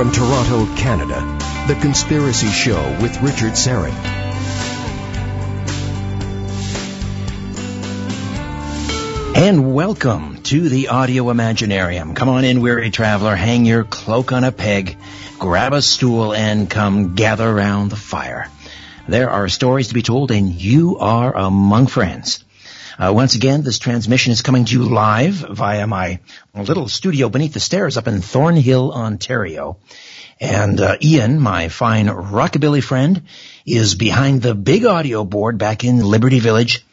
From Toronto, Canada, The Conspiracy Show with Richard Syrett. And welcome to the Audio Imaginarium. Come on in, weary traveler, hang your cloak on a peg, grab a stool, and come gather around the fire. There are stories to be told, and you are among friends. Uh, once again, this transmission is coming to you live via my little studio beneath the stairs up in Thornhill, Ontario. And uh, Ian, my fine rockabilly friend, is behind the big audio board back in Liberty Village.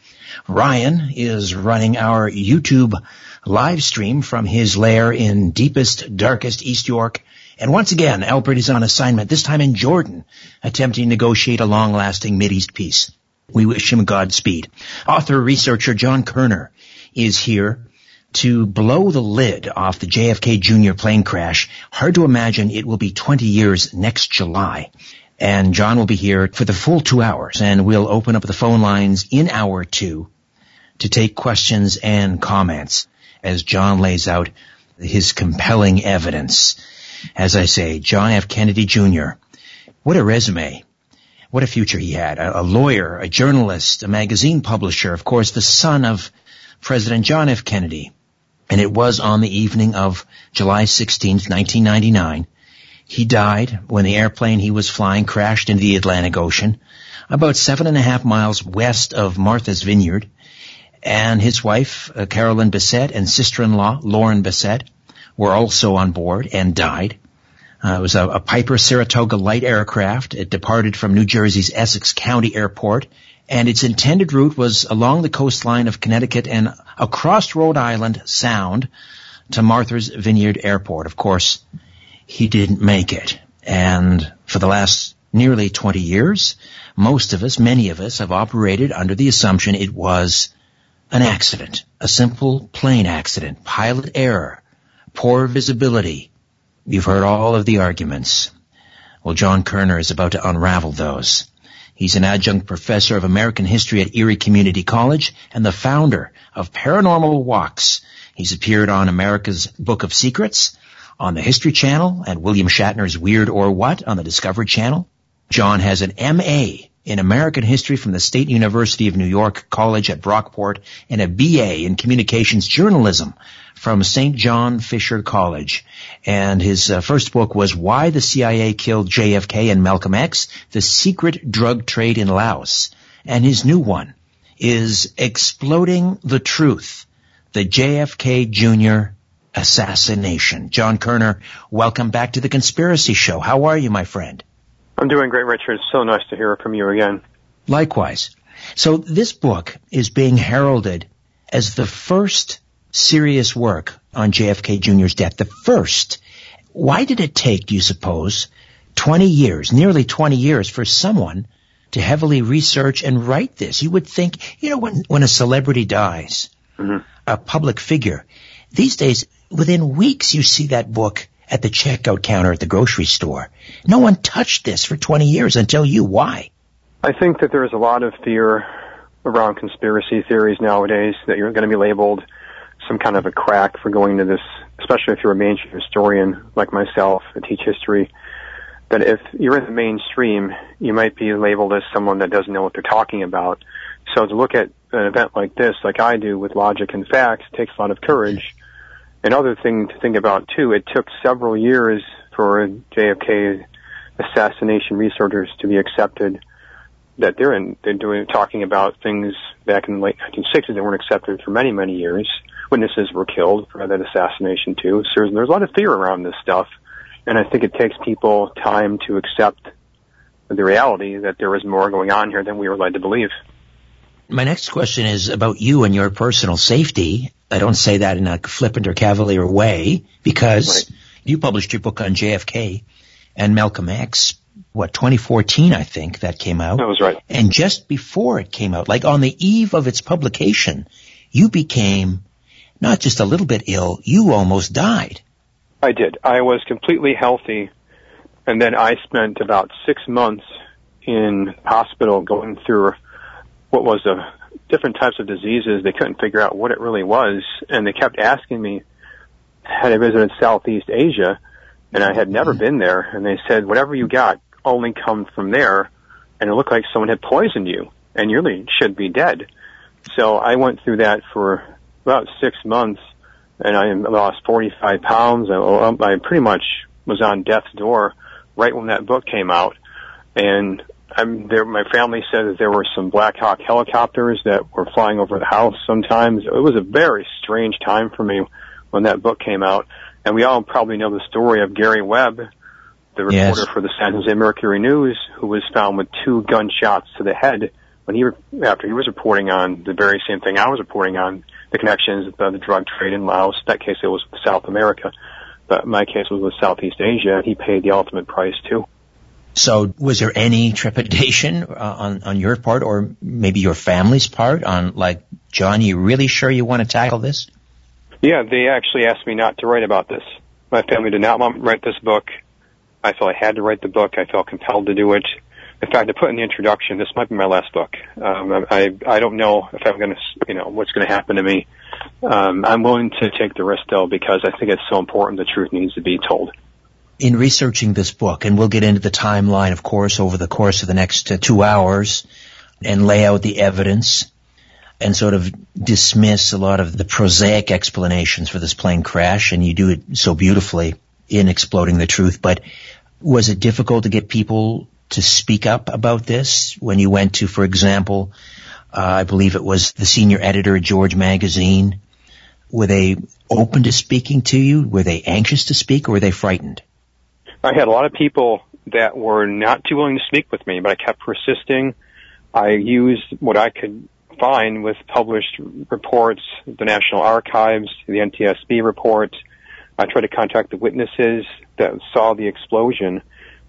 Ryan is running our YouTube live stream from his lair in deepest, darkest East York. And once again, Albert is on assignment, this time in Jordan, attempting to negotiate a long-lasting Mideast peace. We wish him Godspeed. Author researcher John Koerner is here to blow the lid off the JFK Jr. plane crash. Hard to imagine it will be 20 years next July. And John will be here for the full two hours and we'll open up the phone lines in hour two to take questions and comments as John lays out his compelling evidence. As I say, John F. Kennedy Jr. What a resume what a future he had. A, a, lawyer, a journalist, a magazine publisher, of course, the son of President John F. Kennedy. And it was on the evening of July 16th, 1999. He died when the airplane he was flying crashed into the Atlantic Ocean, about seven and a half miles west of Martha's Vineyard. And his wife, uh, Carolyn Bessette, and sister-in-law, Lauren Bessette, were also on board and died. Uh, it was a, a, Piper Saratoga light aircraft. It departed from New Jersey's Essex County Airport, and its intended route was along the coastline of Connecticut and across Rhode Island Sound to Martha's Vineyard Airport. Of course, he didn't make it. And for the last nearly 20 years, most of us, many of us, have operated under the assumption it was an accident, a simple plane accident, pilot error, poor visibility, You've heard all of the arguments. Well, John Koerner is about to unravel those. He's an adjunct professor of American history at Erie Community College and the founder of Paranormal Walks. He's appeared on America's Book of Secrets, on the History Channel, and William Shatner's Weird or What on the Discovery Channel. John has an MA in American History from the State University of New York College at Brockport and a BA in Communications Journalism from St. John Fisher College. And his uh, first book was Why the CIA Killed JFK and Malcolm X, The Secret Drug Trade in Laos. And his new one is Exploding the Truth, the JFK Jr. assassination. John Koerner, welcome back to the Conspiracy Show. How are you, my friend? I'm doing great, Richard. It's so nice to hear from you again. Likewise. So this book is being heralded as the first serious work on JFK Jr.'s death. The first. Why did it take, do you suppose, 20 years, nearly 20 years for someone to heavily research and write this? You would think, you know, when, when a celebrity dies, mm-hmm. a public figure, these days, within weeks you see that book at the checkout counter at the grocery store. No one touched this for 20 years until you. Why? I think that there is a lot of fear around conspiracy theories nowadays that you're going to be labeled some kind of a crack for going to this, especially if you're a mainstream historian like myself, I teach history, that if you're in the mainstream, you might be labeled as someone that doesn't know what they're talking about. So to look at an event like this, like I do with logic and facts, takes a lot of courage. Another thing to think about too, it took several years for JFK assassination researchers to be accepted that they're in, they're doing, talking about things back in the late 1960s that weren't accepted for many, many years witnesses were killed for that assassination too. So there's, there's a lot of fear around this stuff, and I think it takes people time to accept the reality that there is more going on here than we were led to believe. My next question is about you and your personal safety. I don't say that in a flippant or cavalier way because right. you published your book on JFK and Malcolm X, what, 2014, I think that came out. That was right. And just before it came out, like on the eve of its publication, you became not just a little bit ill, you almost died. I did. I was completely healthy, and then I spent about six months in hospital going through what was a different types of diseases. They couldn't figure out what it really was, and they kept asking me, had I visited Southeast Asia, And I had never mm-hmm. been there, and they said, whatever you got only come from there, and it looked like someone had poisoned you, and you really should be dead. So I went through that for about six months, and I lost 45 pounds. I, I pretty much was on death's door right when that book came out. And I'm there, my family said that there were some Black Hawk helicopters that were flying over the house sometimes. It was a very strange time for me when that book came out. And we all probably know the story of Gary Webb, the reporter Yes. for the San Jose Mercury News, who was found with two gunshots to the head when he, after he was reporting on the very same thing I was reporting on, the connections of the drug trade in Laos. In that case, it was South America. But my case was with Southeast Asia, and he paid the ultimate price too. So was there any trepidation uh, on, on your part or maybe your family's part on like, John, you really sure you want to tackle this? Yeah, they actually asked me not to write about this. My family did not want to write this book. I felt I had to write the book. I felt compelled to do it. In fact, I put in the introduction, this might be my last book. Um, I I don't know if I'm going to, you know, what's going to happen to me. Um, I'm willing to take the risk though because I think it's so important. The truth needs to be told. In researching this book, and we'll get into the timeline, of course, over the course of the next uh, two hours and lay out the evidence and sort of dismiss a lot of the prosaic explanations for this plane crash, and you do it so beautifully in exploding the truth. But was it difficult to get people to speak up about this when you went to, for example, uh, I believe it was the senior editor at George Magazine? Were they open to speaking to you? Were they anxious to speak or were they frightened? I had a lot of people that were not too willing to speak with me, but I kept persisting. I used what I could find with published reports, the National Archives, the NTSB report. I tried to contact the witnesses that saw the explosion.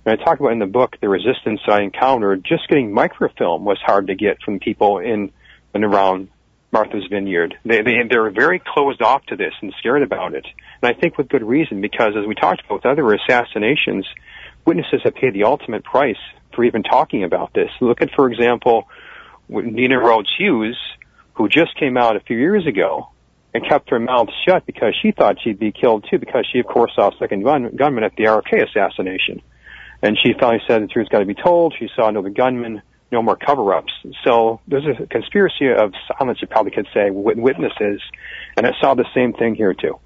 And I talk about in the book the resistance I encountered. Just getting microfilm was hard to get from people in and around Martha's Vineyard. They, they, they were very closed off to this and scared about it. And I think with good reason because as we talked about with other assassinations, witnesses have paid the ultimate price for even talking about this. Look at, for example, Nina Rhodes Hughes, who just came out a few years ago and kept her mouth shut because she thought she'd be killed too because she of course saw second gun, gunman at the RFK assassination. And she finally said the truth's got to be told. She saw no gunman, no more cover-ups. So there's a conspiracy of silence, you probably could say, with witnesses. And I saw the same thing here too.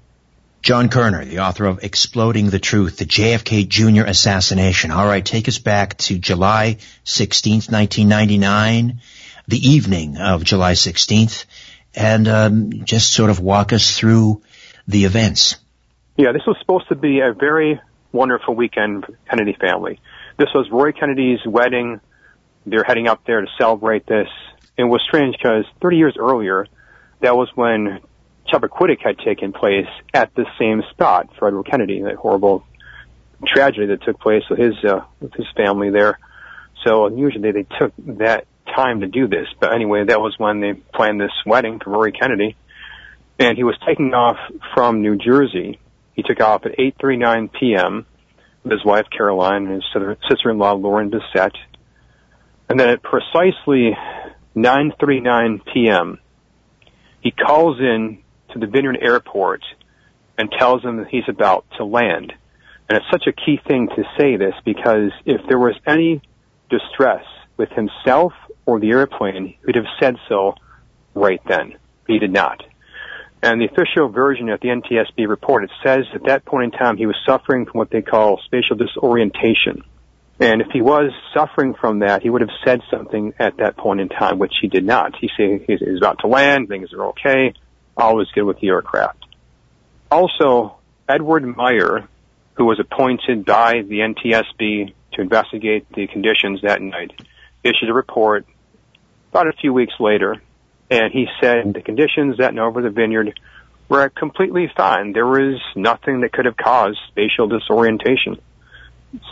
John Koerner, the author of Exploding the Truth, the JFK Jr. assassination. All right, take us back to July 16th, 1999, the evening of July 16th, and um, just sort of walk us through the events. Yeah, this was supposed to be a very wonderful weekend for the Kennedy family. This was Rory Kennedy's wedding. They're heading up there to celebrate this. It was strange because 30 years earlier, that was when Chappaquiddick had taken place at the same spot for Edward Kennedy, that horrible tragedy that took place with his uh, with his family there. So usually they took that time to do this, but anyway, that was when they planned this wedding for Rory Kennedy, and he was taking off from New Jersey. He took off at 8:39 p.m. with his wife Caroline and his sister- sister-in-law Lauren Bessette, and then at precisely 9:39 p.m. he calls in to the Vineyard Airport and tells them that he's about to land. And it's such a key thing to say this because if there was any distress with himself or the airplane, he would have said so right then. He did not. And the official version at the NTSB report, it says at that point in time he was suffering from what they call spatial disorientation. And if he was suffering from that, he would have said something at that point in time, which he did not. He said he's about to land, things are okay, all is good with the aircraft. Also, Edward Meyer, who was appointed by the NTSB to investigate the conditions that night, issued a report about a few weeks later, and he said the conditions that night over the vineyard were completely fine. There was nothing that could have caused spatial disorientation.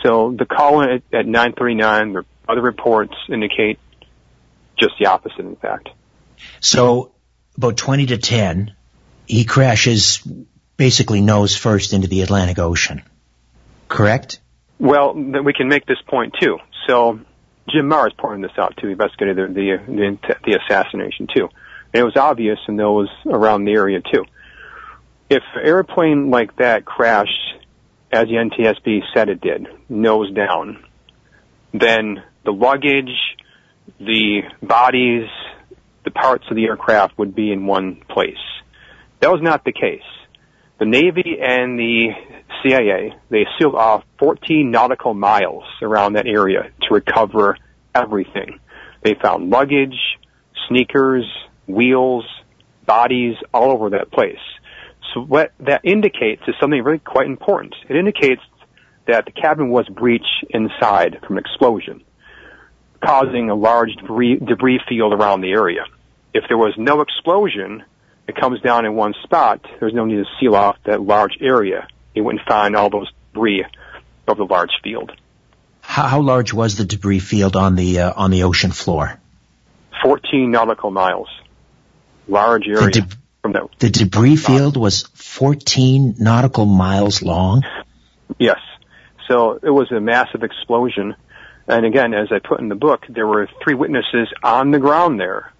So the call at, at 939, the other reports indicate just the opposite, in fact. So about 20 to 10, he crashes basically nose first into the Atlantic Ocean. Correct? Well, then we can make this point too. So Jim Marrs pointed this out too. He investigated the, the the the assassination too, and it was obvious in those around the area too. If an airplane like that crashed as the NTSB said it did, nose down, then the luggage, the bodies, the parts of the aircraft would be in one place. That was not the case. The Navy and the CIA, they sealed off 14 nautical miles around that area to recover everything. They found luggage, sneakers, wheels, bodies all over that place. So what that indicates is something really quite important. It indicates that the cabin was breached inside from an explosion, causing a large debris, debris field around the area. If there was no explosion, it comes down in one spot, there's no need to seal off that large area. You wouldn't find all those debris of the large field. How, how large was the debris field on the uh, on the ocean floor? 14 nautical miles. Large area. The, de- from that. the debris field was 14 nautical miles long? Yes. So it was a massive explosion. And again, as I put in the book, there were three witnesses on the ground there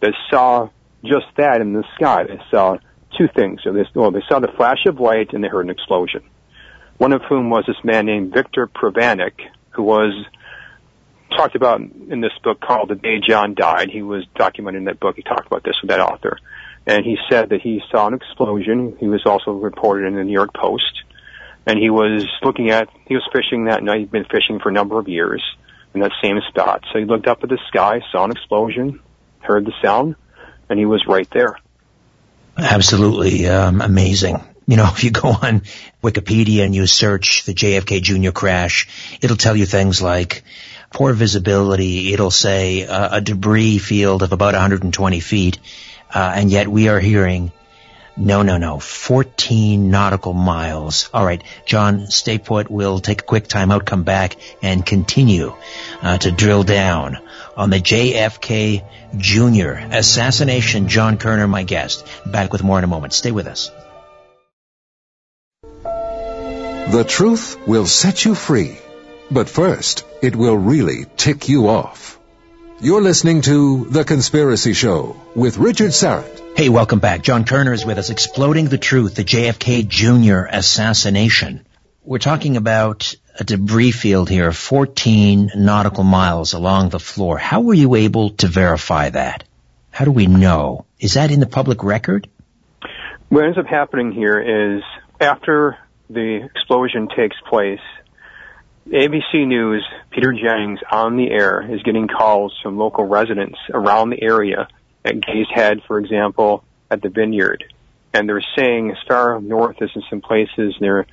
that saw just that in the sky. They saw two things. So they, well, they saw the flash of light and they heard an explosion. One of whom was this man named Victor Pribanic, who was talked about in this book called The Day John Died. He was documented in that book. He talked about this with that author. And he said that he saw an explosion. He was also reported in the New York Post. And he was looking at, he was fishing that night. He'd been fishing for a number of years in that same spot. So he looked up at the sky, saw an explosion, heard the sound, and he was right there. Absolutely um, amazing. You know, if you go on Wikipedia and you search the JFK Jr. crash, it'll tell you things like poor visibility. It'll say uh, a debris field of about 120 feet, uh, and yet we are hearing no, no, no. 14 nautical miles. All right, John, stay put. We'll take a quick time out, come back, and continue uh, to drill down on the JFK Jr. assassination. John Koerner, my guest. Back with more in a moment. Stay with us. The truth will set you free. But first, it will really tick you off. You're listening to The Conspiracy Show with Richard Syrett. Hey, welcome back. John Koerner is with us, exploding the truth, the JFK Jr. assassination. We're talking about a debris field here, 14 nautical miles along the floor. How were you able to verify that? How do we know? Is that in the public record? What ends up happening here is after the explosion takes place, ABC News, Peter Jennings on the air is getting calls from local residents around the area at Gay's Head, for example, at the Vineyard. And they're saying as far north as in some places they're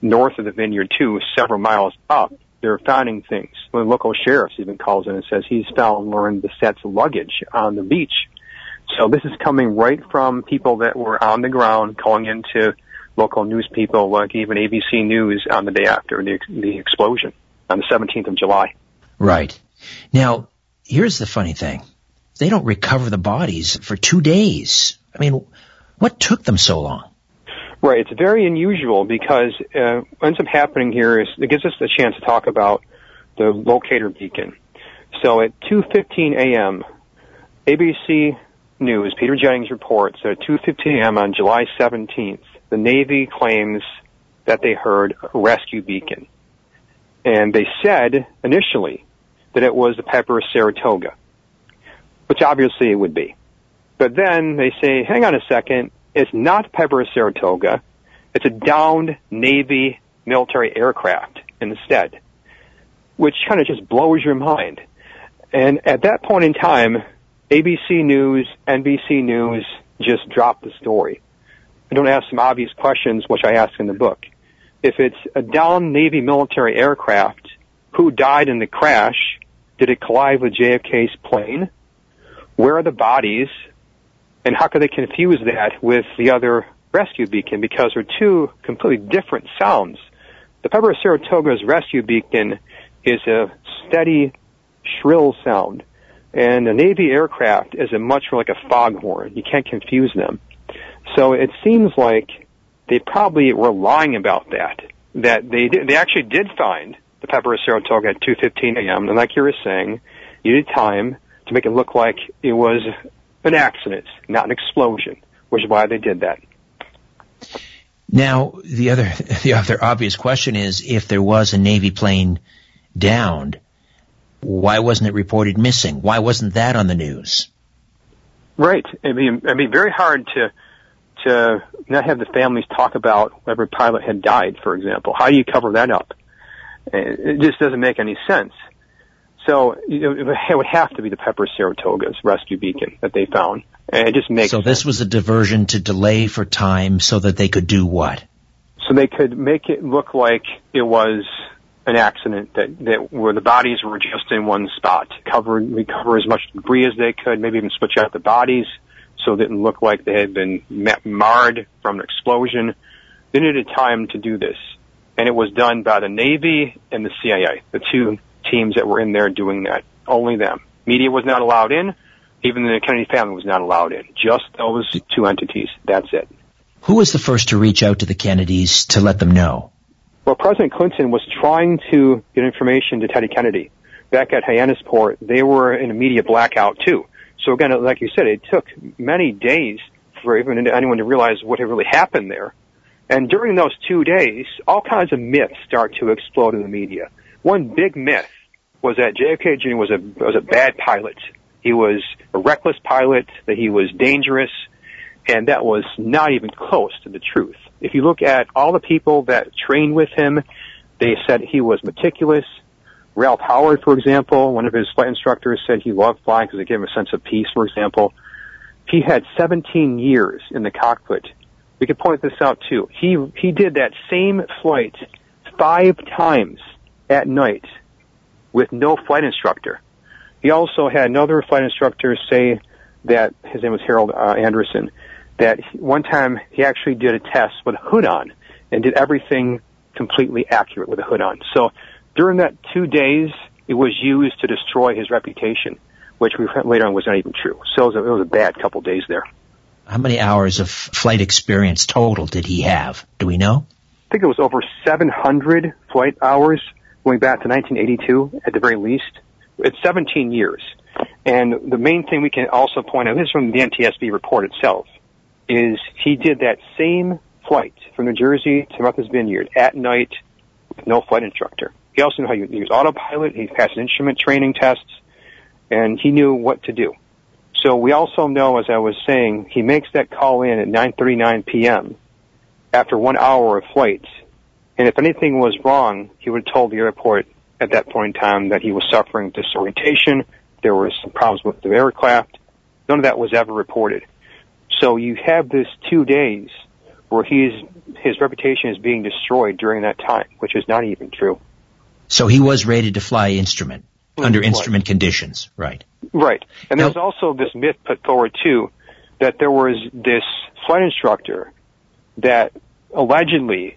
north of the Vineyard too, several miles up, they're finding things. The local sheriff even calls in and says he's found the sets luggage on the beach. So this is coming right from people that were on the ground calling into local news people, like even ABC News, on the day after the, the explosion on the 17th of July. Right. Now, here's the funny thing. They don't recover the bodies for two days. I mean, what took them so long? Right. It's very unusual because uh, what ends up happening here is it gives us the chance to talk about the locator beacon. So at 2:15 a.m., ABC News, Peter Jennings reports that at 2:15 a.m. on July 17th, the Navy claims that they heard a rescue beacon. And they said initially that it was the Piper Saratoga, which obviously it would be. But then they say, hang on a second, it's not Piper Saratoga, it's a downed Navy military aircraft instead, which kind of just blows your mind. And at that point in time, ABC News, NBC News just dropped the story. I don't ask some obvious questions, which I ask in the book. If it's a downed Navy military aircraft, who died in the crash? Did it collide with JFK's plane? Where are the bodies? And how could they confuse that with the other rescue beacon? Because they're two completely different sounds. The Piper Saratoga's rescue beacon is a steady, shrill sound. And a Navy aircraft is a much more like a foghorn. You can't confuse them. So it seems like they probably were lying about that. That they did, they actually did find the Piper Saratoga at 2:15 a.m. And like you were saying, you need time to make it look like it was an accident, not an explosion, which is why they did that. Now, the other, the other obvious question is if there was a Navy plane downed, why wasn't it reported missing? Why wasn't that on the news? Right. I mean, it'd be very hard to, to not have the families talk about whether a pilot had died, for example. How do you cover that up? It just doesn't make any sense. So you know, it would have to be the Piper Saratoga's rescue beacon that they found. And it just makes So this was a diversion to delay for time so that they could do what? So they could make it look like it was an accident that, that where the bodies were just in one spot. Cover, recover as much debris as they could, maybe even switch out the bodies so it didn't look like they had been marred from an explosion. They needed time to do this. And it was done by the Navy and the CIA, the two teams that were in there doing that. Only them. Media was not allowed in. Even the Kennedy family was not allowed in. Just those two entities. That's it. Who was the first to reach out to the Kennedys to let them know? Well, President Clinton was trying to get information to Teddy Kennedy. Back at Hyannisport, they were in a media blackout too. So again, like you said, it took many days for even anyone to realize what had really happened there. And during those two days, all kinds of myths start to explode in the media. One big myth was that JFK Jr. was a was a bad pilot. He was a reckless pilot. That he was dangerous, and that was not even close to the truth. If you look at all the people that trained with him, they said he was meticulous. Ralph Howard, for example, one of his flight instructors said he loved flying because it gave him a sense of peace, for example. He had 17 years in the cockpit. We could point this out too. He, he did that same flight five times at night with no flight instructor. He also had another flight instructor say that his name was Harold uh, Anderson. That one time he actually did a test with a hood on and did everything completely accurate with a hood on. So during that two days, it was used to destroy his reputation, which we later on was not even true. So it was a, it was a bad couple days there. How many hours of flight experience total did he have? Do we know? I think it was over 700 flight hours going back to 1982 at the very least. It's 17 years. And the main thing we can also point out, this is from the NTSB report itself, is he did that same flight from New Jersey to Martha's Vineyard at night with no flight instructor. He also knew how to use autopilot. He passed instrument training tests, and he knew what to do. So we also know, as I was saying, he makes that call in at 9:39 p.m. after one hour of flight and if anything was wrong, he would have told the airport at that point in time that he was suffering disorientation. There were some problems with the aircraft. None of that was ever reported. So you have this two days where he's, his reputation is being destroyed during that time, which is not even true. So he was rated to fly instrument under instrument conditions, right? Right. And now, there's also this myth put forward too that there was this flight instructor that allegedly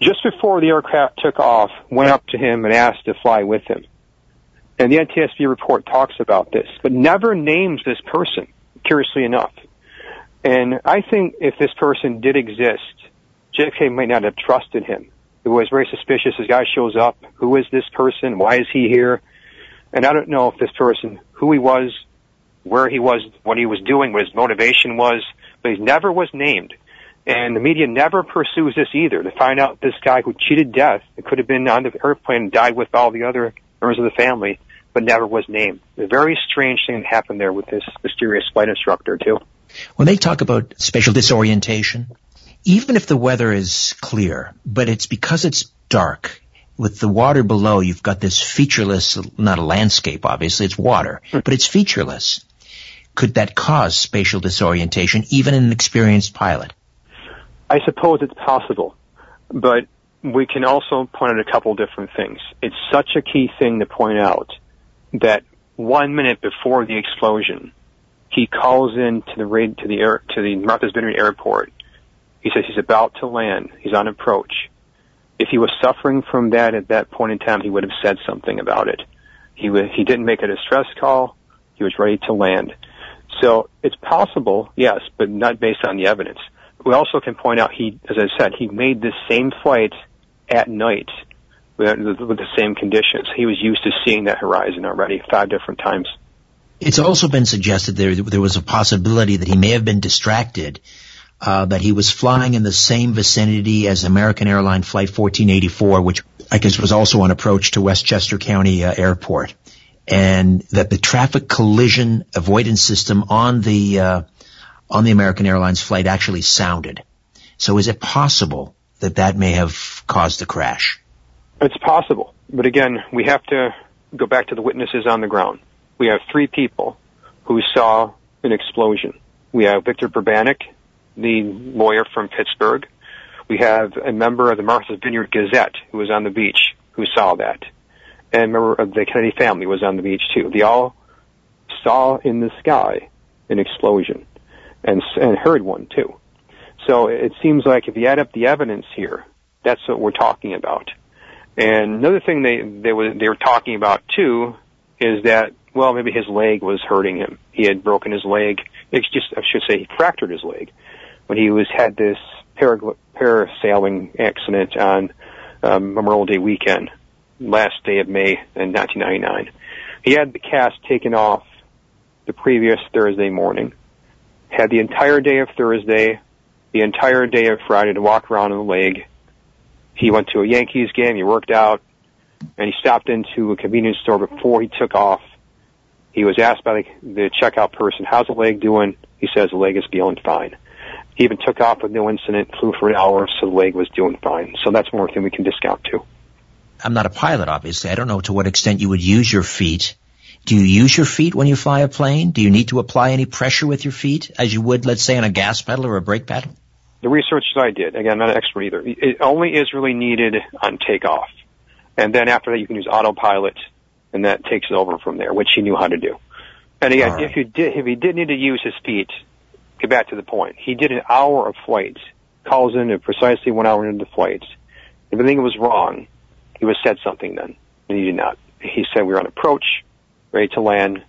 just before the aircraft took off, went up to him and asked to fly with him. And the NTSB report talks about this, but never names this person, curiously enough. And I think if this person did exist, JFK might not have trusted him. It was very suspicious. This guy shows up. Who is this person? Why is he here? And I don't know if this person, who he was, where he was, what he was doing, what his motivation was, but he never was named. And the media never pursues this either to find out this guy who cheated death, it could have been on the airplane and died with all the other members of the family, but never was named. A very strange thing happened there with this mysterious flight instructor too. When they talk about spatial disorientation, even if the weather is clear, but it's because it's dark, with the water below, you've got this featureless, not a landscape, obviously, it's water, hmm. but it's featureless. Could that cause spatial disorientation, even in an experienced pilot? I suppose it's possible, but we can also point out a couple different things. It's such a key thing to point out that one minute before the explosion, he calls in to the raid to the air to the Martha's Vineyard airport. He says he's about to land. He's on approach. If he was suffering from that at that point in time, he would have said something about it. He w- he didn't make a distress call. He was ready to land. So it's possible, yes, but not based on the evidence we also can point out he, as I said, he made this same flight at night with, with the same conditions. He was used to seeing that horizon already five different times. It's also been suggested there there was a possibility that he may have been distracted uh, that he was flying in the same vicinity as American Airline Flight 1484, which I guess was also on approach to Westchester County uh, Airport, and that the traffic collision avoidance system on the uh, on the American Airlines flight actually sounded. So, is it possible that that may have caused the crash? It's possible, but again, we have to go back to the witnesses on the ground. We have three people who saw an explosion. We have Victor Burbanek, the lawyer from Pittsburgh. We have a member of the Martha's Vineyard Gazette who was on the beach who saw that. And a member of the Kennedy family was on the beach too. They all saw in the sky an explosion and, and heard one too. So it seems like if you add up the evidence here, that's what we're talking about. And another thing they, they were, they were talking about too is that, well, maybe his leg was hurting him. He had broken his leg. It's just, I should say, he fractured his leg when he was had this parasailing accident on um, Memorial Day weekend, last day of May in 1999. He had the cast taken off the previous Thursday morning, had the entire day of Thursday, the entire day of Friday to walk around on the leg. He went to a Yankees game, he worked out, and he stopped into a convenience store before he took off. He was asked by the, the checkout person, how's the leg doing? He says the leg is feeling fine. He even took off with no incident, flew for an hour, so the leg was doing fine. So that's one thing we can discount too. I'm not a pilot, obviously. I don't know to what extent you would use your feet. Do you use your feet when you fly a plane? Do you need to apply any pressure with your feet as you would, let's say, on a gas pedal or a brake pedal? The research that I did, again, I'm not an expert either, it only is really needed on takeoff. And then after that you can use autopilot and that takes it over from there, which he knew how to do. And again, right. if you did, if he did need to use his feet, get back to the point. He did an hour of flights, calls in at precisely one hour into the flights. If anything was wrong, he was said something then, and he did not. He said we were on approach, ready to land,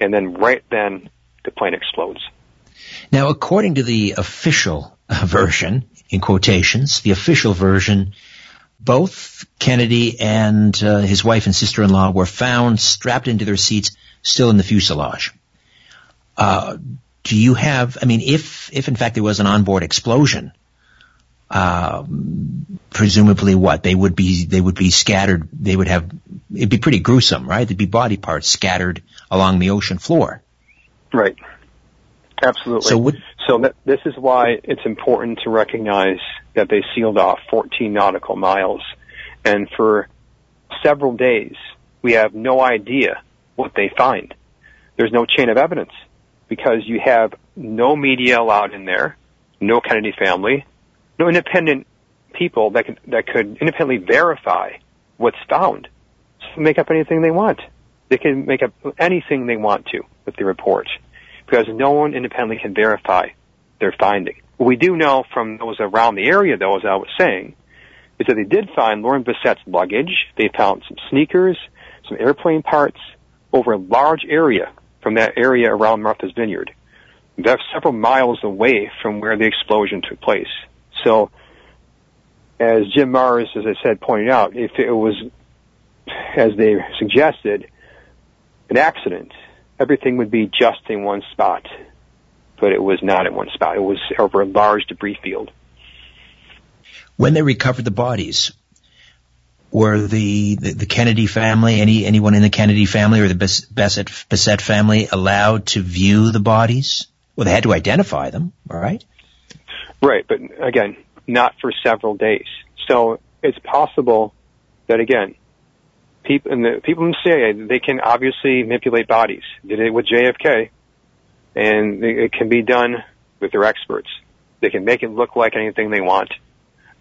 and then right then the plane explodes. Now, according to the official version, in quotations, the official version, both Kennedy and uh, his wife and sister-in-law were found strapped into their seats, still in the fuselage. Uh, do you have, I mean, if, if in fact there was an onboard explosion, uh, presumably what? They would be, they would be scattered, they would have, it'd be pretty gruesome, right? There'd be body parts scattered along the ocean floor. Right. Absolutely. So, would, so this is why it's important to recognize that they sealed off 14 nautical miles. And for several days, we have no idea what they find. There's no chain of evidence because you have no media allowed in there, no Kennedy family, no independent people that could, that could independently verify what's found. So make up anything they want. They can make up anything they want to with the report because no one independently can verify their finding. What we do know from those around the area though, as I was saying, is that they did find Lauren Bessette's luggage. They found some sneakers, some airplane parts over a large area from that area around Martha's Vineyard. That's several miles away from where the explosion took place. So, as Jim Marrs, as I said, pointed out, if it was, as they suggested, an accident, everything would be just in one spot. But it was not in one spot. It was over a large debris field. When they recovered the bodies, were the, the, the, Kennedy family, any anyone in the Kennedy family or the Bessette, Bessette family allowed to view the bodies? Well, they had to identify them, right? Right, but again, not for several days. So it's possible that again, people in the people in the CIA they can obviously manipulate bodies. Did it with JFK, and it can be done with their experts. They can make it look like anything they want.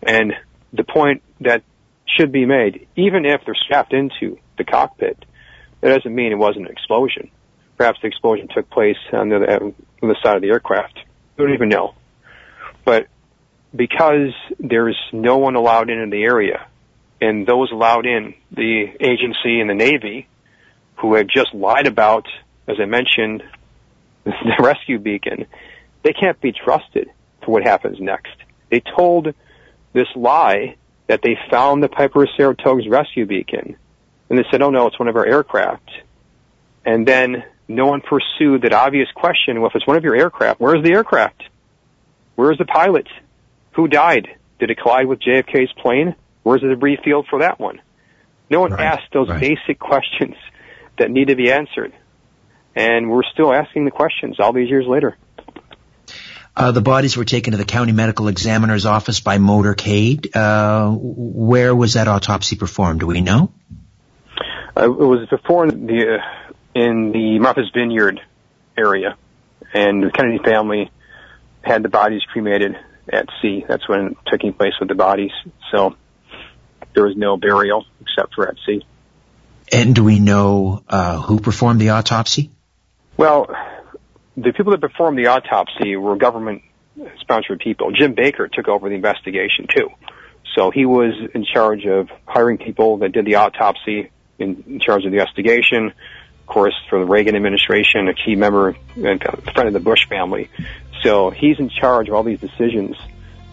And the point that should be made, even if they're strapped into the cockpit. That doesn't mean it wasn't an explosion. Perhaps the explosion took place on the, on the side of the aircraft. We don't even know. But because there's no one allowed in in the area, and those allowed in, the agency and the Navy, who had just lied about, as I mentioned, the rescue beacon, they can't be trusted for what happens next. They told this lie that they found the Piper Saratoga's rescue beacon. And they said, oh no, it's one of our aircraft. And then no one pursued that obvious question, well, if it's one of your aircraft, where's the aircraft? Where's the pilot? Who died? Did it collide with JFK's plane? Where's the debris field for that one? No one Right, asked those right. basic questions that need to be answered. And we're still asking the questions all these years later. Uh, the bodies were taken to the county medical examiner's office by motorcade. Uh, where was that autopsy performed? Do we know? Uh, it was before in the uh, in the Martha's Vineyard area, and the Kennedy family had the bodies cremated at sea. That's when it took place with the bodies. So there was no burial except for at sea. And do we know uh, who performed the autopsy? Well, the people that performed the autopsy were government sponsored people. Jim Baker took over the investigation too. So he was in charge of hiring people that did the autopsy, in, in charge of the investigation. Of course, for the Reagan administration, a key member and friend of the Bush family. So he's in charge of all these decisions,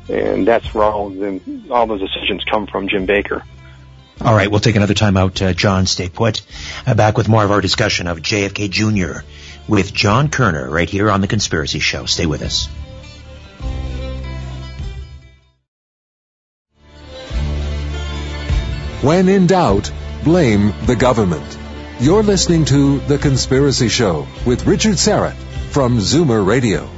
and that's where all the, all those decisions come from, Jim Baker. All right, we'll take another time out. Uh, John, stay put. Uh, back with more of our discussion of JFK Jr. with John Koerner right here on The Conspiracy Show. Stay with us. When in doubt, blame the government. You're listening to The Conspiracy Show with Richard Syrett from Zoomer Radio.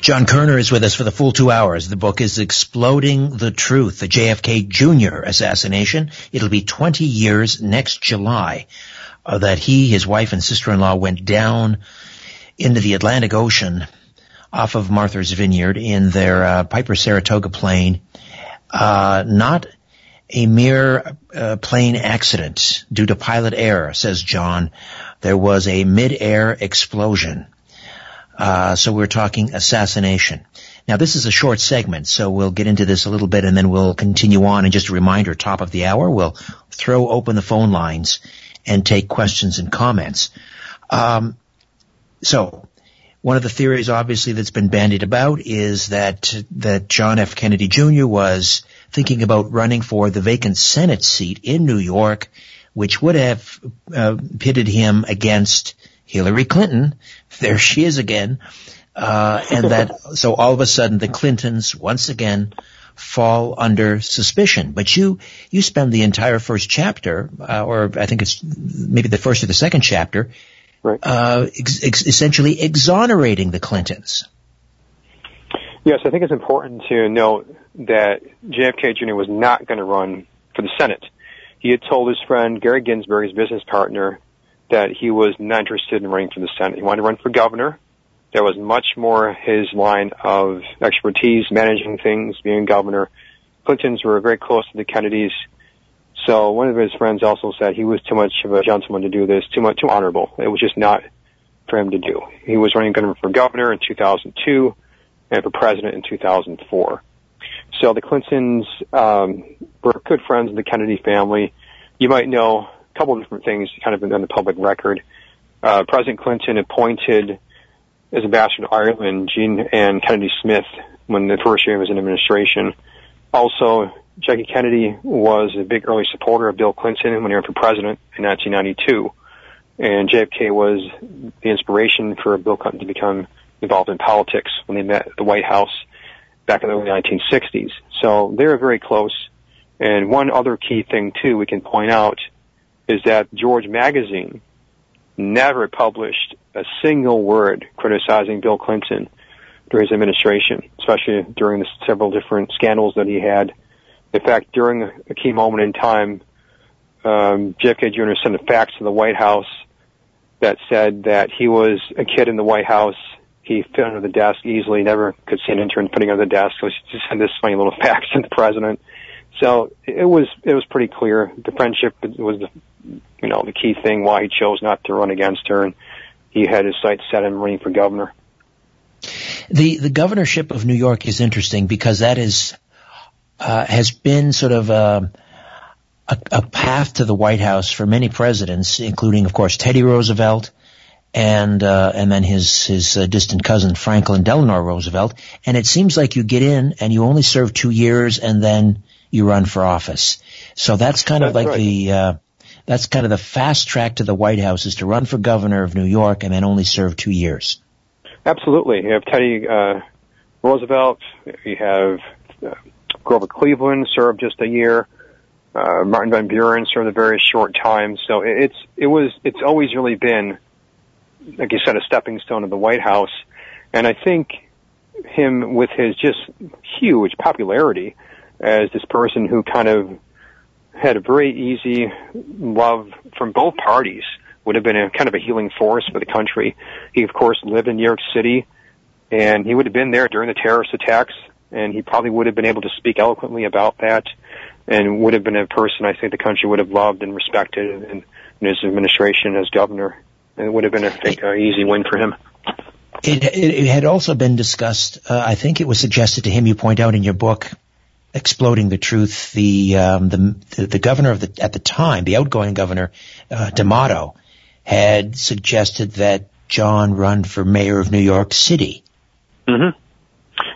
John Kerner is with us for the full two hours. The book is Exploding the Truth, the JFK Jr. assassination. It'll be 20 years next July uh, that he, his wife, and sister-in-law went down into the Atlantic Ocean off of Martha's Vineyard in their uh, Piper Saratoga plane. Uh, not a mere uh, plane accident due to pilot error, says John. There was a mid-air explosion. Uh, so we're talking assassination. Now this is a short segment, so we'll get into this a little bit and then we'll continue on. And just a reminder, top of the hour, we'll throw open the phone lines and take questions and comments. Um, so one of the theories, obviously, that's been bandied about is that that John F. Kennedy Jr. was thinking about running for the vacant Senate seat in New York, which would have uh, pitted him against Hillary Clinton. There she is again. Uh, and that, so all of a sudden the Clintons once again fall under suspicion. But you, you spend the entire first chapter, uh, or I think it's maybe the first or the second chapter, Right. uh, ex- ex- essentially exonerating the Clintons. Yes, I think it's important to note that JFK Jr. was not going to run for the Senate. He had told his friend Gary Ginsberg, his business partner, that he was not interested in running for the Senate. He wanted to run for governor. That was much more his line of expertise, managing things, being governor. Clintons were very close to the Kennedys. So one of his friends also said he was too much of a gentleman to do this, too much, too honorable. It was just not for him to do. He was running for governor in 2002 and for president in 2004. So the Clintons um, were good friends of the Kennedy family. You might know a couple of different things kind of in the public record. Uh, President Clinton appointed as ambassador to Ireland Jean Ann Kennedy Smith when the first year of his administration. Also, Jackie Kennedy was a big early supporter of Bill Clinton when he ran for president in 1992. And JFK was the inspiration for Bill Clinton to become involved in politics when they met at the White House back in the early 1960s. So they're very close. And one other key thing too we can point out is that George Magazine never published a single word criticizing Bill Clinton during his administration, especially during the several different scandals that he had. In fact, during a key moment in time, um, JFK Jr. sent a fax to the White House that said that he was a kid in the White House. He fit under the desk easily, never could see an intern putting under the desk, so he just sent this funny little fax to the president. So it was it was pretty clear the friendship was the you know the key thing why he chose not to run against her, and he had his sights set on running for governor. The the governorship of New York is interesting because that is uh, has been sort of a, a, a path to the White House for many presidents, including, of course, Teddy Roosevelt and uh, and then his his uh, distant cousin Franklin Delano Roosevelt. And it seems like you get in and you only serve two years and then you run for office. So that's kind of like right. the uh, that's kind of the fast track to the White House is to run for governor of New York and then only serve two years. Absolutely. If Teddy uh, Roosevelt. You have uh, Grover Cleveland served just a year. Uh, Martin Van Buren served a very short time. So it's it was it's always really been, like you said, a stepping stone of the White House. And I think him with his just huge popularity as this person who kind of had a very easy love from both parties would have been a kind of a healing force for the country. He of course lived in New York City and he would have been there during the terrorist attacks and he probably would have been able to speak eloquently about that and would have been a person I think the country would have loved and respected in, in his administration as governor. And it would have been, I think, an easy win for him. It, it, it had also been discussed. Uh, I think it was suggested to him. You point out in your book, "Exploding the Truth," the um, the, the, governor of the at the time, the outgoing governor, uh, D'Amato, had suggested that John run for mayor of New York City. Mm-hmm.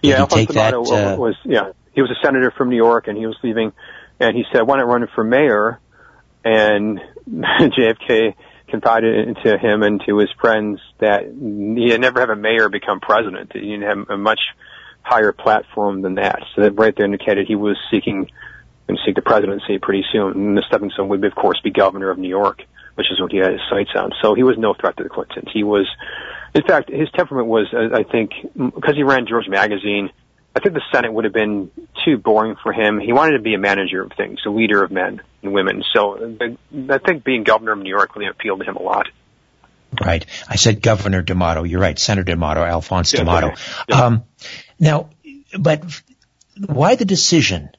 Yeah, Alphonse D'Amato uh, was yeah he was a senator from New York and he was leaving, and he said, "Why not run for mayor?" And JFK confided into him and to his friends that he had never have a mayor become president. He have a much higher platform than that. So that right there indicated he was seeking and seek the presidency pretty soon. And the stepping stone would, of course, be governor of New York, which is what he had his sights on. So he was no threat to the Clintons. He was, in fact, his temperament was, I think, because he ran George Magazine, I think the Senate would have been too boring for him. He wanted to be a manager of things, a leader of men and women. So I think being governor of New York really appealed to him a lot. Right. I said Governor D'Amato. You're right. Senator D'Amato, Alphonse yeah, D'Amato. Yeah. Um, now, but why the decision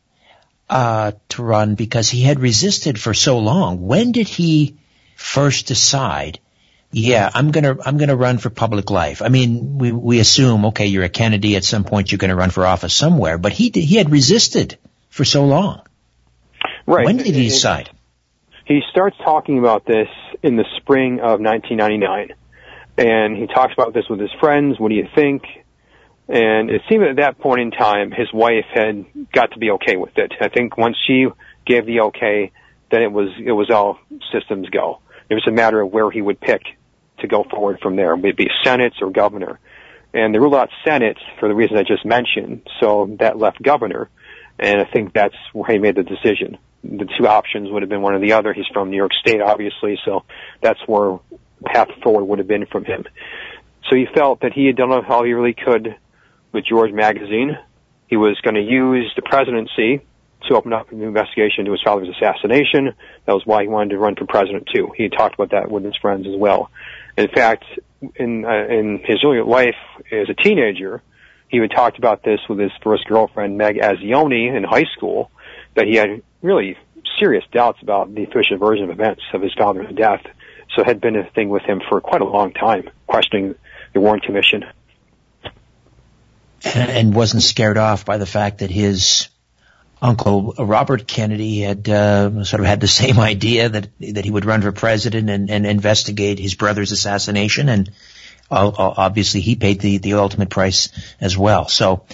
uh, to run? Because he had resisted for so long. When did he first decide yeah, I'm gonna I'm gonna run for public life. I mean, we we assume okay, you're a Kennedy at some point, you're going to run for office somewhere, but he he had resisted for so long. Right. When did he decide? He starts talking about this in the spring of 1999, and he talks about this with his friends. What do you think? And it seemed at that point in time, his wife had got to be okay with it. I think once she gave the okay, then it was it was all systems go. It was a matter of where he would pick to go forward from there. Would it be Senate or governor? And they ruled out Senate for the reason I just mentioned, so that left governor. And I think that's where he made the decision. The two options would have been one or the other. He's from New York State, obviously, so that's where path forward would have been from him. So he felt that he had done all he really could with George Magazine. He was going to use the presidency to open up an investigation into his father's assassination. That was why he wanted to run for president too. He talked about that with his friends as well. In fact, in uh, in his early life as a teenager, he had talked about this with his first girlfriend Meg Azzoni in high school. That he had really serious doubts about the official version of events of his father's death. So it had been a thing with him for quite a long time, questioning the Warren Commission. And wasn't scared off by the fact that his Uncle Robert Kennedy had uh, sort of had the same idea that that he would run for president and, and investigate his brother's assassination, and uh, obviously he paid the the ultimate price as well. So.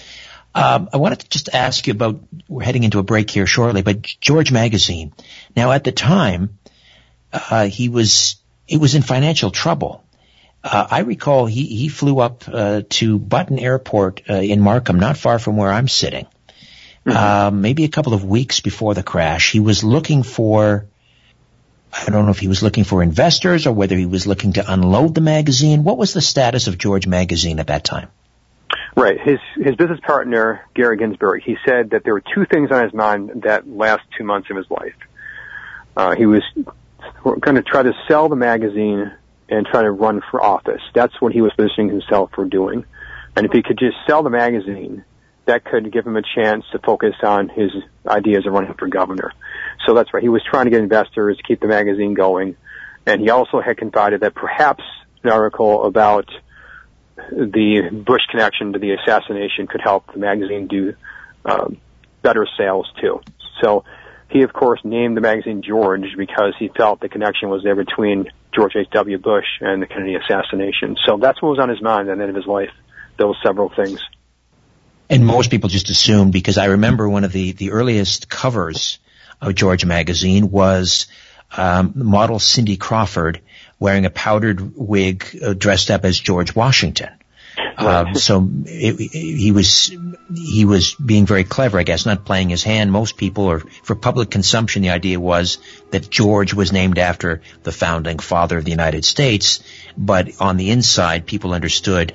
Um, I wanted to just ask you about, we're heading into a break here shortly, but George Magazine. Now at the time, uh, he was, he was in financial trouble. Uh, I recall he, he flew up, uh, to Buttonville Airport, uh, in Markham, not far from where I'm sitting mm-hmm. uh, maybe a couple of weeks before the crash. He was looking for, I don't know if he was looking for investors or whether he was looking to unload the magazine. What was the status of George Magazine at that time? Right. His his business partner Gary Ginsberg. He said that there were two things on his mind that last two months of his life. Uh, he was going to try to sell the magazine and try to run for office. That's what he was positioning himself for doing. And if he could just sell the magazine that could give him a chance to focus on his ideas of running for governor. So that's right. He was trying to get investors, to keep the magazine going, and he also had confided that perhaps an article about the Bush connection to the assassination could help the magazine do um, better sales too. So he, of course, named the magazine George because he felt the connection was there between George H.W. Bush and the Kennedy assassination. So that's what was on his mind at the end of his life. There Those several things. And most people just assume because I remember one of the, the earliest covers of George magazine was um, model Cindy Crawford wearing a powdered wig uh, dressed up as George Washington. Um, so it, it, he was he was being very clever, I guess, not playing his hand. Most people, or for public consumption, the idea was that George was named after the founding father of the United States, but on the inside, people understood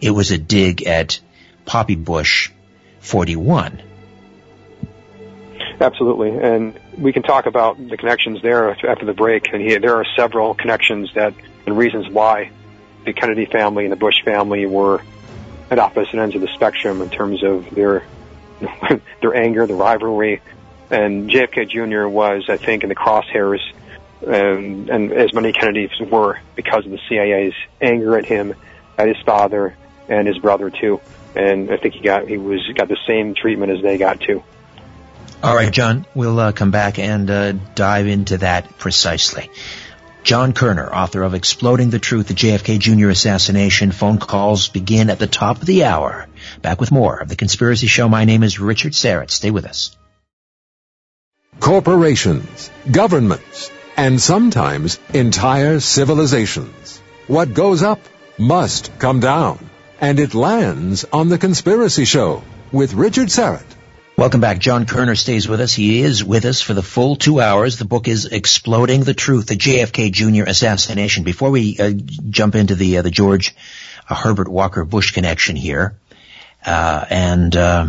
it was a dig at Poppy Bush 41. Absolutely, and we can talk about the connections there after the break. And he, there are several connections that and reasons why the Kennedy family and the Bush family were at opposite ends of the spectrum in terms of their their anger, the rivalry, and JFK Jr. was, I think, in the crosshairs, and, and as many Kennedys were because of the CIA's anger at him, at his father, and his brother too. And I think he got he was got the same treatment as they got too. All right, John, we'll uh, come back and uh, dive into that precisely. John Koerner, author of Exploding the Truth, the JFK Jr. Assassination. Phone calls begin at the top of the hour. Back with more of The Conspiracy Show. My name is Richard Syrett. Stay with us. Corporations, governments, and sometimes entire civilizations. What goes up must come down. And it lands on The Conspiracy Show with Richard Syrett. Welcome back. John Koerner stays with us. He is with us for the full two hours. The book is Exploding the Truth, the JFK Jr. assassination. Before we uh, jump into the uh, the George uh, Herbert Walker Bush connection here, uh, and uh,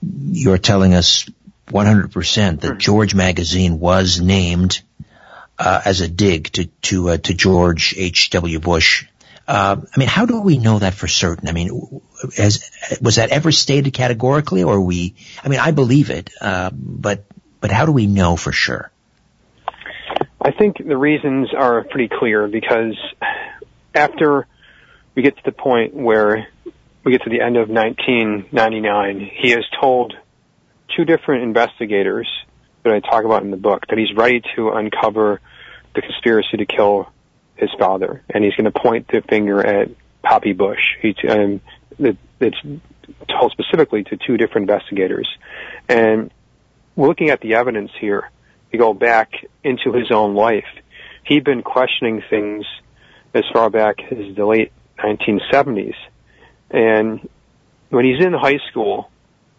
you're telling us 100% that George magazine was named uh, as a dig to to to George H. W. Bush uh, I mean, how do we know that for certain? I mean, was that ever stated categorically, or we? I mean, I believe it, uh, but but how do we know for sure? I think the reasons are pretty clear because after we get to the point where we get to the end of 1999, he has told two different investigators that I talk about in the book that he's ready to uncover the conspiracy to kill his father, and he's going to point the finger at Poppy Bush. He, um, it's told specifically to two different investigators, and looking at the evidence here, you go back into his own life. He'd been questioning things as far back as the late 1970s, and when he's in high school,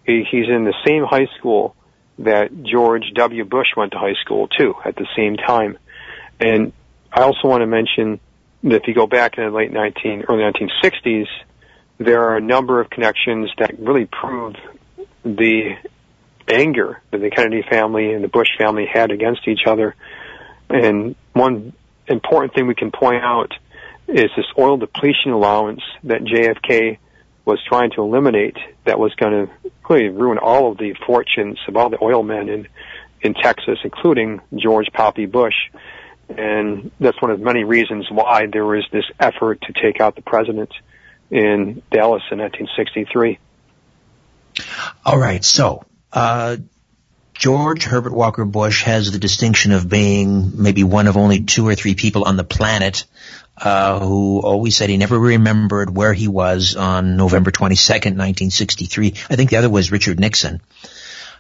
he, he's in the same high school that George W. Bush went to high school too at the same time. And I also want to mention that if you go back in the late 19, early 1960s, there are a number of connections that really prove the anger that the Kennedy family and the Bush family had against each other. And one important thing we can point out is this oil depletion allowance that JFK was trying to eliminate that was going to really ruin all of the fortunes of all the oil men in, in Texas, including George Poppy Bush. And that's one of many reasons why there was this effort to take out the president in Dallas in 1963. All right. So, uh, George Herbert Walker Bush has the distinction of being maybe one of only two or three people on the planet uh, who always said he never remembered where he was on November 22nd, 1963. I think the other was Richard Nixon.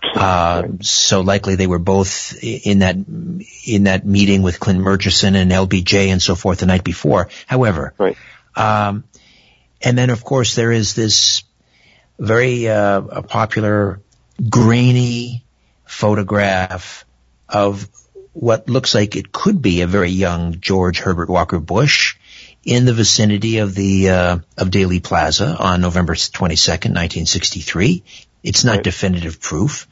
Uh, so likely they were both in that in that meeting with Clint Murchison and LBJ and so forth the night before. However, right. um, and then of course there is this very uh, popular grainy photograph of what looks like it could be a very young George Herbert Walker Bush in the vicinity of the uh, of Dealey Plaza on November 22nd, 1963. It's not right. definitive proof.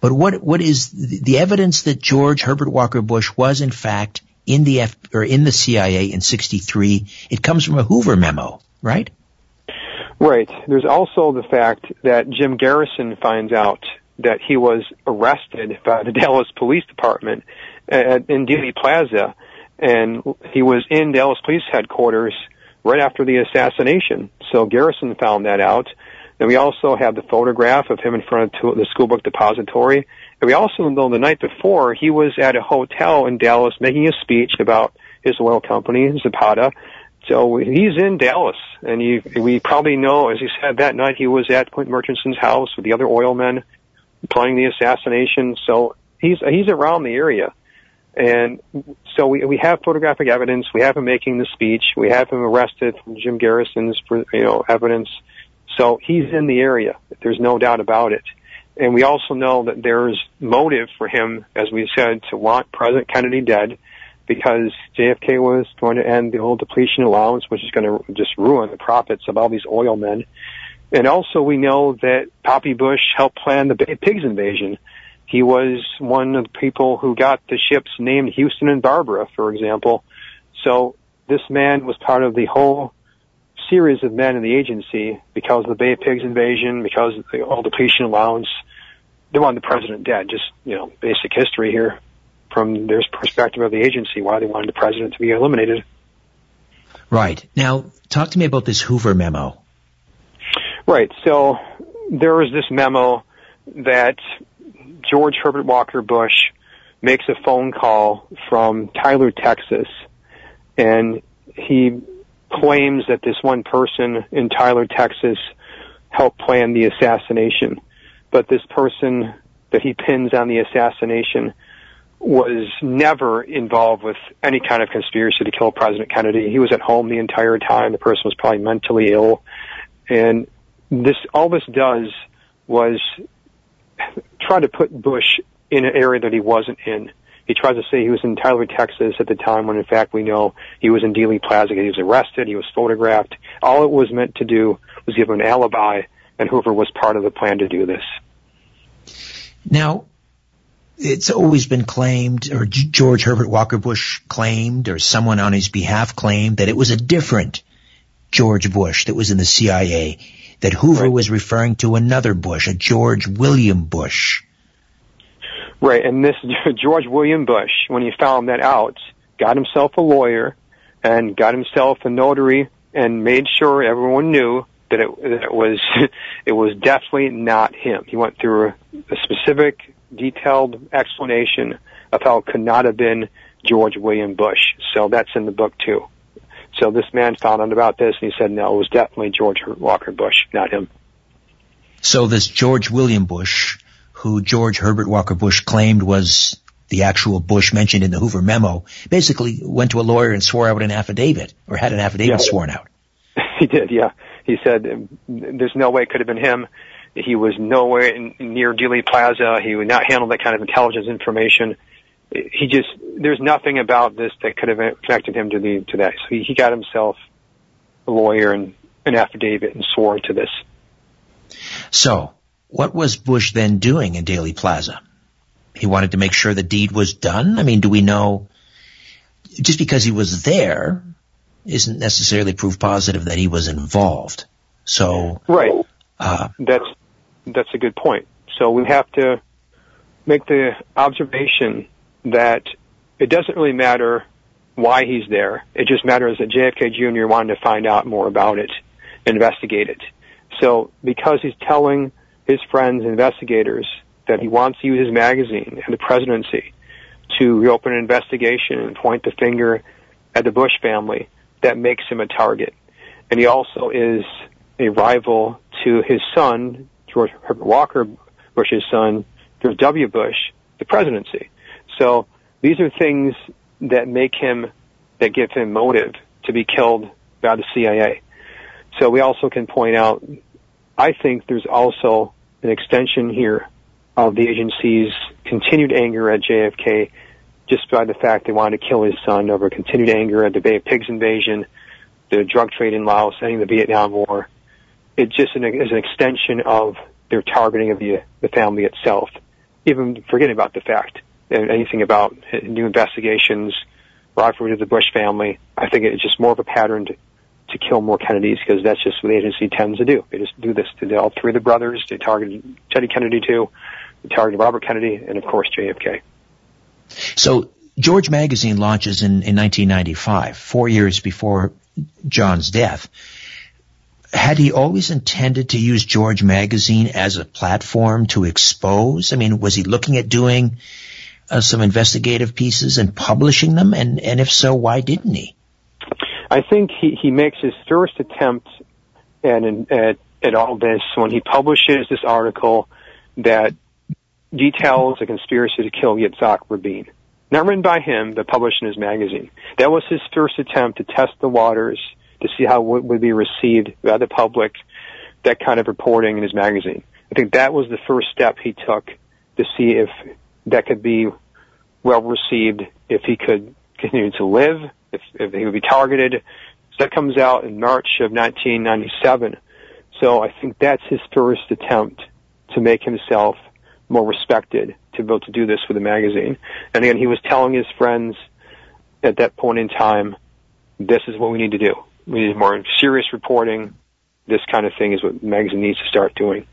But what what is the evidence that George Herbert Walker Bush was in fact in the F, or in the CIA in 63? It comes from a Hoover memo, right? Right. There's also the fact that Jim Garrison finds out that he was arrested by the Dallas Police Department at, in Dealey Plaza, and he was in Dallas Police headquarters right after the assassination. So Garrison found that out. And we also have the photograph of him in front of the school book depository. And we also know the night before he was at a hotel in Dallas making a speech about his oil company, Zapata. So he's in Dallas, and he, we probably know, as he said that night, he was at Clint Murchison's house with the other oil men planning the assassination. So he's he's around the area, And so we, we have photographic evidence. We have him making the speech. We have him arrested from Jim Garrison's, you know, evidence. So he's in the area. There's no doubt about it. And we also know that there's motive for him, as we said, to want President Kennedy dead because JFK was going to end the whole depletion allowance, which is going to just ruin the profits of all these oil men. And also we know that Poppy Bush helped plan the Bay Pigs invasion. He was one of the people who got the ships named Houston and Barbara, for example. So this man was part of the whole series of men in the agency because of the Bay of Pigs invasion, because of the oil depletion allowance. They wanted the president dead. Just, you know, basic history here from their perspective of the agency, why they wanted the president to be eliminated. Right. Now, talk to me about this Hoover memo. Right. So there was this memo that George Herbert Walker Bush makes a phone call from Tyler, Texas, and he claims that this one person in Tyler, Texas helped plan the assassination. But this person that he pins on the assassination was never involved with any kind of conspiracy to kill President Kennedy. He was at home the entire time. The person was probably mentally ill. And this all this does was try to put Bush in an area that he wasn't in. He tries to say he was in Tyler, Texas at the time when in fact we know he was in Dealey Plaza. He was arrested. He was photographed. All it was meant to do was give him an alibi and Hoover was part of the plan to do this. Now, it's always been claimed, or George Herbert Walker Bush claimed, or someone on his behalf claimed that it was a different George Bush that was in the CIA that Hoover right. was referring to another Bush, a George William Bush. Right, and this George William Bush, when he found that out, got himself a lawyer and got himself a notary and made sure everyone knew that it, that it was it was definitely not him. He went through a, a specific, detailed explanation of how it could not have been George William Bush. So that's in the book too. So this man found out about this and he said, no, it was definitely George Walker Bush, not him. So this George William Bush, who George Herbert Walker Bush claimed was the actual Bush mentioned in the Hoover memo, basically went to a lawyer and swore out an affidavit, or had an affidavit yeah. sworn out. He did, yeah. He said there's no way it could have been him. He was nowhere near Dealey Plaza. He would not handle that kind of intelligence information he just there's nothing about this that could have connected him to the to that. So he, he got himself a lawyer and an affidavit and swore to this. So, what was Bush then doing in Dealey Plaza? He wanted to make sure the deed was done. I mean, do we know just because he was there isn't necessarily proof positive that he was involved. So right, uh, that's that's a good point. So we have to make the observation that it doesn't really matter why he's there. It just matters that JFK Jr. wanted to find out more about it, investigate it. So because he's telling his friends, investigators, that he wants to use his magazine and the presidency to reopen an investigation and point the finger at the Bush family, that makes him a target. And he also is a rival to his son, George Herbert Walker Bush's son, George W. Bush, the presidency. So these are things that make him, that give him motive to be killed by the CIA. So we also can point out, I think there's also an extension here of the agency's continued anger at JFK just by the fact they wanted to kill his son over continued anger at the Bay of Pigs invasion, the drug trade in Laos, ending the Vietnam War. It just an, is an extension of their targeting of the, the family itself, even forgetting about the fact and anything about new investigations, rivalry to the Bush family. I think it's just more of a pattern to, kill more Kennedys because that's just what the agency tends to do. They just do this to all three of the brothers. They targeted Teddy Kennedy too. They targeted Robert Kennedy and of course JFK. So George Magazine launches in, in 1995, four years before John's death. Had he always intended to use George Magazine as a platform to expose? I mean, was he looking at doing uh, some investigative pieces and publishing them? And, and if so, why didn't he? I think he, he makes his first attempt at, at, at all this when he publishes this article that details a conspiracy to kill Yitzhak Rabin. not written by him, but published in his magazine. That was his first attempt to test the waters to see how it would be received by the public, that kind of reporting in his magazine. I think that was the first step he took to see if that could be well received, if he could continue to live, if, if he would be targeted. So that comes out in March of 1997. So I think that's his first attempt to make himself more respected to be able to do this with a magazine. And again, he was telling his friends at that point in time, this is what we need to do. We need more serious reporting. This kind of thing is what the magazine needs to start doing.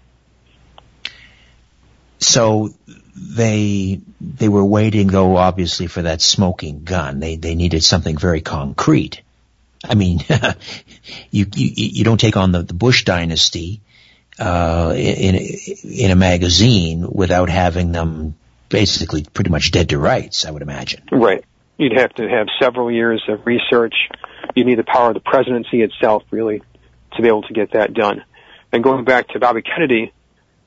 So they they were waiting though obviously for that smoking gun. They they needed something very concrete. I mean, you, you you don't take on the, the Bush dynasty uh, in in a magazine without having them basically pretty much dead to rights. I would imagine. Right. You'd have to have several years of research. You need the power of the presidency itself, really, to be able to get that done. And going back to Bobby Kennedy,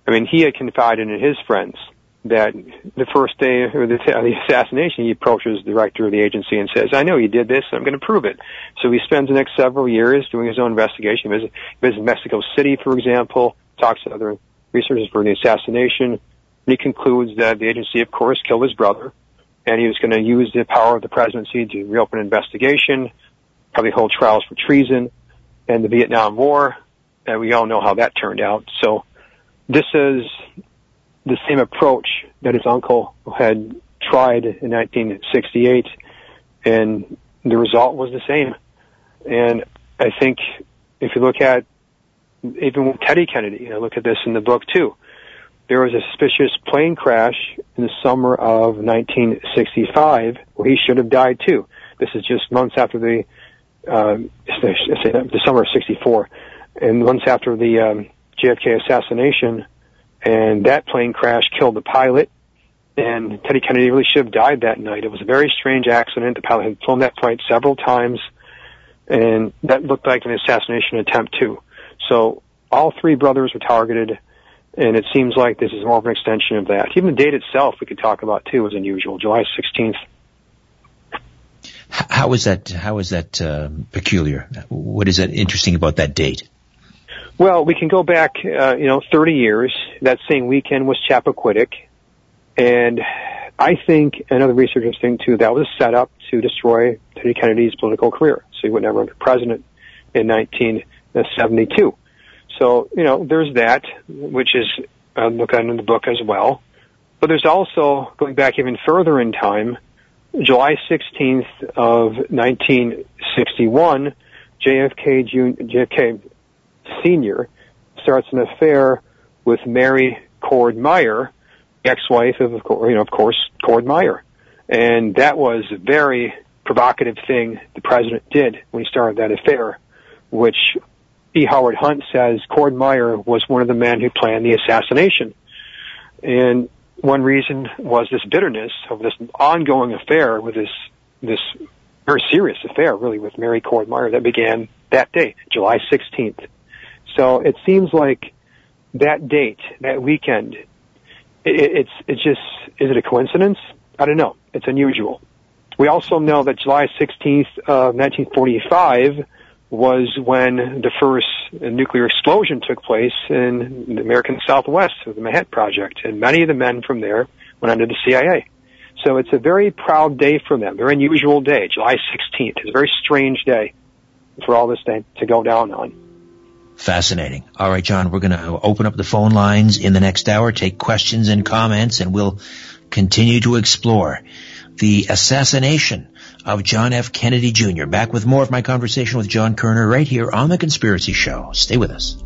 I mean, he had confided in his friends that the first day of the, the assassination, he approaches the director of the agency and says, I know you did this, I'm going to prove it. So he spends the next several years doing his own investigation. He visits, visits Mexico City, for example, talks to other researchers for the assassination, and he concludes that the agency, of course, killed his brother, and he was going to use the power of the presidency to reopen an investigation, probably hold trials for treason, and the Vietnam War, and we all know how that turned out. So this is the same approach that his uncle had tried in 1968, and the result was the same. And I think if you look at even Teddy Kennedy, I look at this in the book too. There was a suspicious plane crash in the summer of 1965 where he should have died too. This is just months after the, um, the summer of 64, and months after the um, JFK assassination and that plane crash killed the pilot. And Teddy Kennedy really should have died that night. It was a very strange accident. The pilot had flown that flight several times, and that looked like an assassination attempt too. So all three brothers were targeted, and it seems like this is more of an extension of that. Even the date itself, we could talk about too, was unusual. July 16th. How is that? How is that uh, peculiar? What is that interesting about that date? Well, we can go back, uh, you know, 30 years. That same weekend was Chappaquiddick. And I think, and other researchers think too, that was set up to destroy Teddy Kennedy's political career. So he would never be president in 1972. So, you know, there's that, which is uh, looked at in the book as well. But there's also, going back even further in time, July 16th of 1961, JFK, JFK Sr. starts an affair with Mary Cord Meyer, ex-wife of, you know, of course, Cord Meyer. And that was a very provocative thing the president did when he started that affair, which E. Howard Hunt says Cord Meyer was one of the men who planned the assassination. And one reason was this bitterness of this ongoing affair with this, this very serious affair really with Mary Cord Meyer that began that day, July 16th. So it seems like that date, that weekend, it, it's it's just is it a coincidence? I don't know. It's unusual. We also know that July 16th of uh, 1945 was when the first nuclear explosion took place in the American Southwest with the Manhattan Project, and many of the men from there went under the CIA. So it's a very proud day for them, very unusual day, July 16th. It's a very strange day for all this day to go down on. Fascinating. All right, John, we're going to open up the phone lines in the next hour, take questions and comments, and we'll continue to explore the assassination of John F. Kennedy Jr. Back with more of my conversation with John Koerner right here on The Conspiracy Show. Stay with us.